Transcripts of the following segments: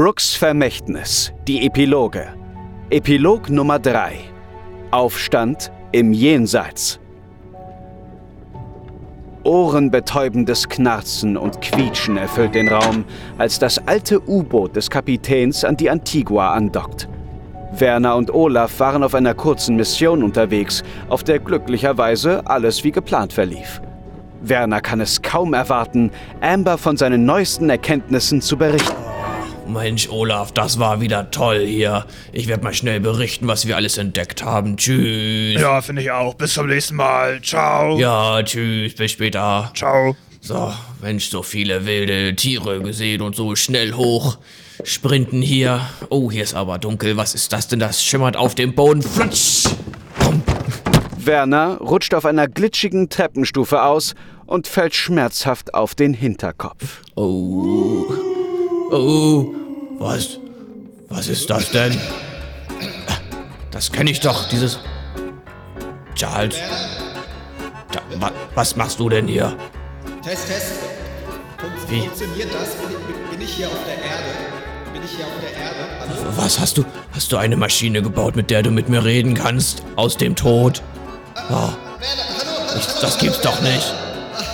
Brooks Vermächtnis, die Epiloge. Epilog Nummer 3. Aufstand im Jenseits. Ohrenbetäubendes Knarzen und Quietschen erfüllt den Raum, als das alte U-Boot des Kapitäns an die Antigua andockt. Werner und Olaf waren auf einer kurzen Mission unterwegs, auf der glücklicherweise alles wie geplant verlief. Werner kann es kaum erwarten, Amber von seinen neuesten Erkenntnissen zu berichten. Mensch, Olaf, das war wieder toll hier. Ich werde mal schnell berichten, was wir alles entdeckt haben. Tschüss. Ja, finde ich auch. Bis zum nächsten Mal. Ciao. Ja, tschüss, bis später. Ciao. So, Mensch, so viele wilde Tiere gesehen und so schnell hoch. Sprinten hier. Oh, hier ist aber dunkel. Was ist das denn? Das schimmert auf dem Boden. Flutsch. Werner rutscht auf einer glitschigen Treppenstufe aus und fällt schmerzhaft auf den Hinterkopf. Oh. Oh. Was? Was ist das denn? Das kenne ich doch, dieses. Charles. Da, wa, was machst du denn hier? Test, Test. Wie? Funktioniert das? Bin ich, bin ich hier auf der Erde? Bin ich hier auf der Erde? Hallo? Was hast du? Hast du eine Maschine gebaut, mit der du mit mir reden kannst? Aus dem Tod? Oh. Ich, das gibt's doch nicht.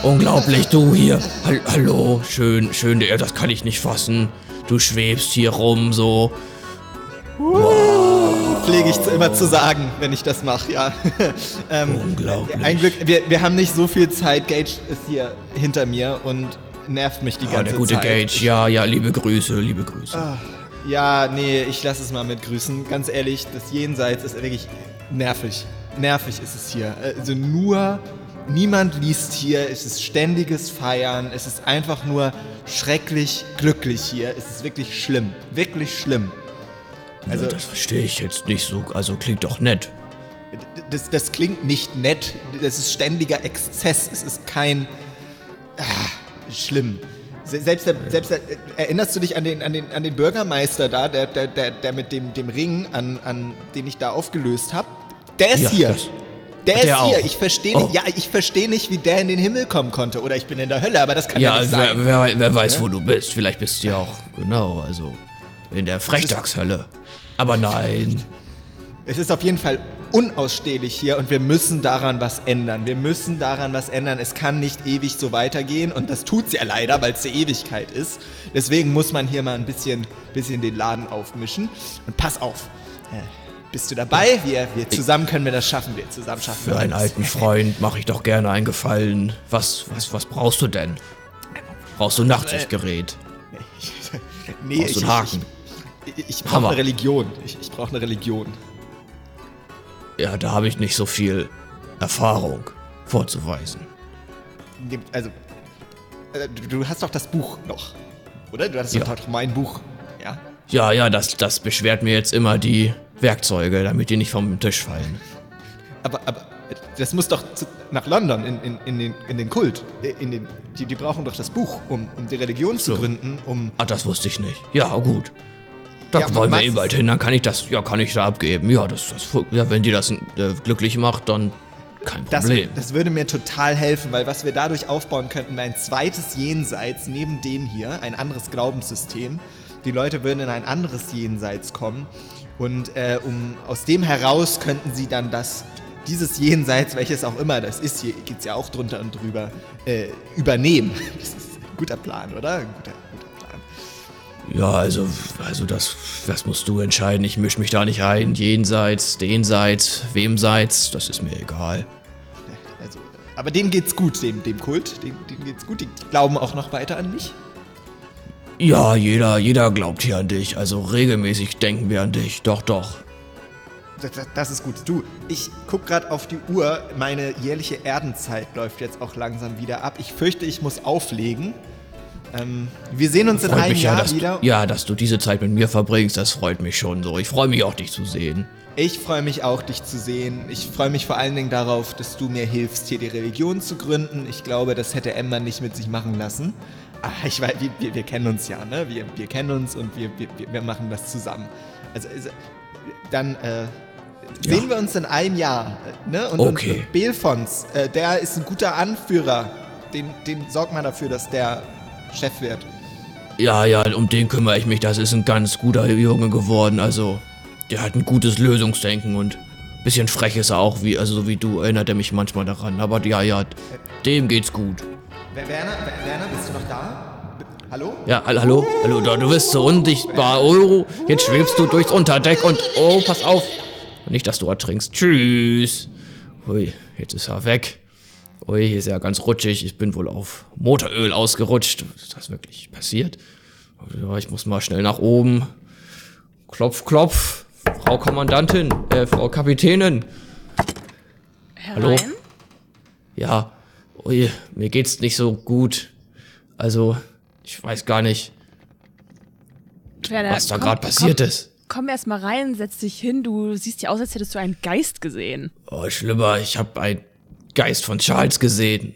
Unglaublich, du hier. Hall- Hallo, schön, schön, ja, das kann ich nicht fassen. Du schwebst hier rum so. Pflege ich immer zu sagen, wenn ich das mache, ja. ähm, Unglaublich. ein Glück, wir, wir haben nicht so viel Zeit. Gage ist hier hinter mir und nervt mich die Ja, ganze der gute Zeit. Gage, ja, ja, liebe Grüße, liebe Grüße. Ja, nee, ich lasse es mal mit grüßen. Ganz ehrlich, das Jenseits ist wirklich nervig. Nervig ist es hier. Also nur, niemand liest hier. Es ist ständiges Feiern. Es ist einfach nur schrecklich glücklich hier. Es ist wirklich schlimm. Wirklich schlimm. Also, das verstehe ich jetzt nicht so. Also klingt doch nett. Das, das klingt nicht nett. Das ist ständiger Exzess. Es ist kein. Ah, schlimm. Se- Selbst, der, selbst der, erinnerst du dich an den, an den, an den Bürgermeister da, der, der, der, der mit dem, dem Ring, an, an den ich da aufgelöst habe? Der ist Ja, hier. das- der ist der hier. auch. Ich verstehe Oh. ja, ich verstehe nicht, wie der in den Himmel kommen konnte. Oder ich bin in der Hölle, aber das kann ja, Ja, nicht wer, sein. wer, wer weiß, wo du bist. Vielleicht bist du ja auch, genau, also in der Frechdachshölle. Aber nein. Es ist auf jeden Fall unausstehlich hier und wir müssen daran was ändern. Wir müssen daran was ändern. Es kann nicht ewig so weitergehen und das tut's ja leider, weil es die Ewigkeit ist. Deswegen muss man hier mal ein bisschen, bisschen den Laden aufmischen. Und pass auf. Bist du dabei? Wir, wir zusammen können wir das schaffen. Wir zusammen schaffen Für wir einen das. alten Freund mache ich doch gerne einen Gefallen. Was, was, was brauchst du denn? Brauchst du ein Nachtsichtgerät? Nee, Brauchst du einen Haken? Ich, ich, ich brauche eine Religion. Ich, ich brauche eine Religion. Ja, da habe ich nicht so viel Erfahrung vorzuweisen. Also, äh, du, hast doch das Buch noch. Oder? Du hattest Ja. doch mein Buch. Ja? Ja, ja, das, das beschwert mir jetzt immer die Werkzeuge, damit die nicht vom Tisch fallen. Aber, aber das muss doch zu, nach London, in, in, in, den, in den Kult. In den, die, die brauchen doch das Buch, um, um die Religion zu So. gründen, um. Ah, das wusste ich nicht. Ja, gut. Da Ja, wollen wir eh bald hin, dann kann ich das, ja, kann ich da abgeben. Ja, das, das, ja, wenn die das äh, glücklich macht, dann kein Das, Problem. das würde mir total helfen, weil was wir dadurch aufbauen könnten, wäre ein zweites Jenseits neben dem hier, ein anderes Glaubenssystem. Die Leute würden in ein anderes Jenseits kommen und äh, um, aus dem heraus könnten sie dann das, dieses Jenseits, welches auch immer das ist, hier geht es ja auch drunter und drüber, äh, übernehmen. Das ist ein guter Plan, oder? Ein guter, guter Plan. Ja, also, also das, das musst du entscheiden. Ich mische mich da nicht ein. Jenseits, denseits, wemseits, das ist mir egal. Also, aber denen geht's gut, dem, dem Kult, denen, denen geht's gut. Die glauben auch noch weiter an mich. Ja, jeder, jeder glaubt hier an dich. Also regelmäßig denken wir an dich. Doch, doch. Das, ist gut. Du, ich guck gerade auf die Uhr. Meine jährliche Erdenzeit läuft jetzt auch langsam wieder ab. Ich fürchte, ich muss auflegen. Ähm, wir sehen uns in Freut einem mich ja, Jahr dass, wieder. ja, dass du diese Zeit mit mir verbringst. Das freut mich schon so. Ich freue mich auch, dich zu sehen. Ich freue mich auch, dich zu sehen. Ich freue mich vor allen Dingen darauf, dass du mir hilfst, hier die Religion zu gründen. Ich glaube, das hätte Emma nicht mit sich machen lassen. Ah, ich weiß, wir, wir, kennen uns ja, ne? Wir, wir kennen uns und wir, wir, wir machen das zusammen. Also, also dann äh, sehen wir uns in einem Jahr. Ne? Und, Okay. und, und Belfons, äh, der ist ein guter Anführer. Den, den sorgt man dafür, dass der Chef wird. Ja, ja, um den kümmere ich mich. Das ist ein ganz guter Junge geworden. Also, der hat ein gutes Lösungsdenken und ein bisschen frech ist er auch, wie, also so wie du, erinnert er mich manchmal daran. Aber ja, ja, dem geht's gut. Wer- Werner, Wer- Werner, bist du noch da? Hallo? Ja, hall- hallo, hallo, da, du bist so undichtbar. Oh, jetzt schwebst du durchs Unterdeck und oh, pass auf. Nicht, dass du ertrinkst. Tschüss. Ui, jetzt ist er weg. Ui, hier ist er ganz rutschig. Ich bin wohl auf Motoröl ausgerutscht. Ist das wirklich passiert? Ja, ich muss mal schnell nach oben. Klopf, klopf. Frau Kommandantin, äh, Frau Kapitänin. Hallo? Herein? Ja, ui, mir geht's nicht so gut. Also, ich weiß gar nicht, Werner, was da gerade passiert komm, ist. Komm erst mal rein, setz dich hin. Du siehst ja aus, als hättest du einen Geist gesehen. Oh, schlimmer, ich habe einen Geist von Charles gesehen.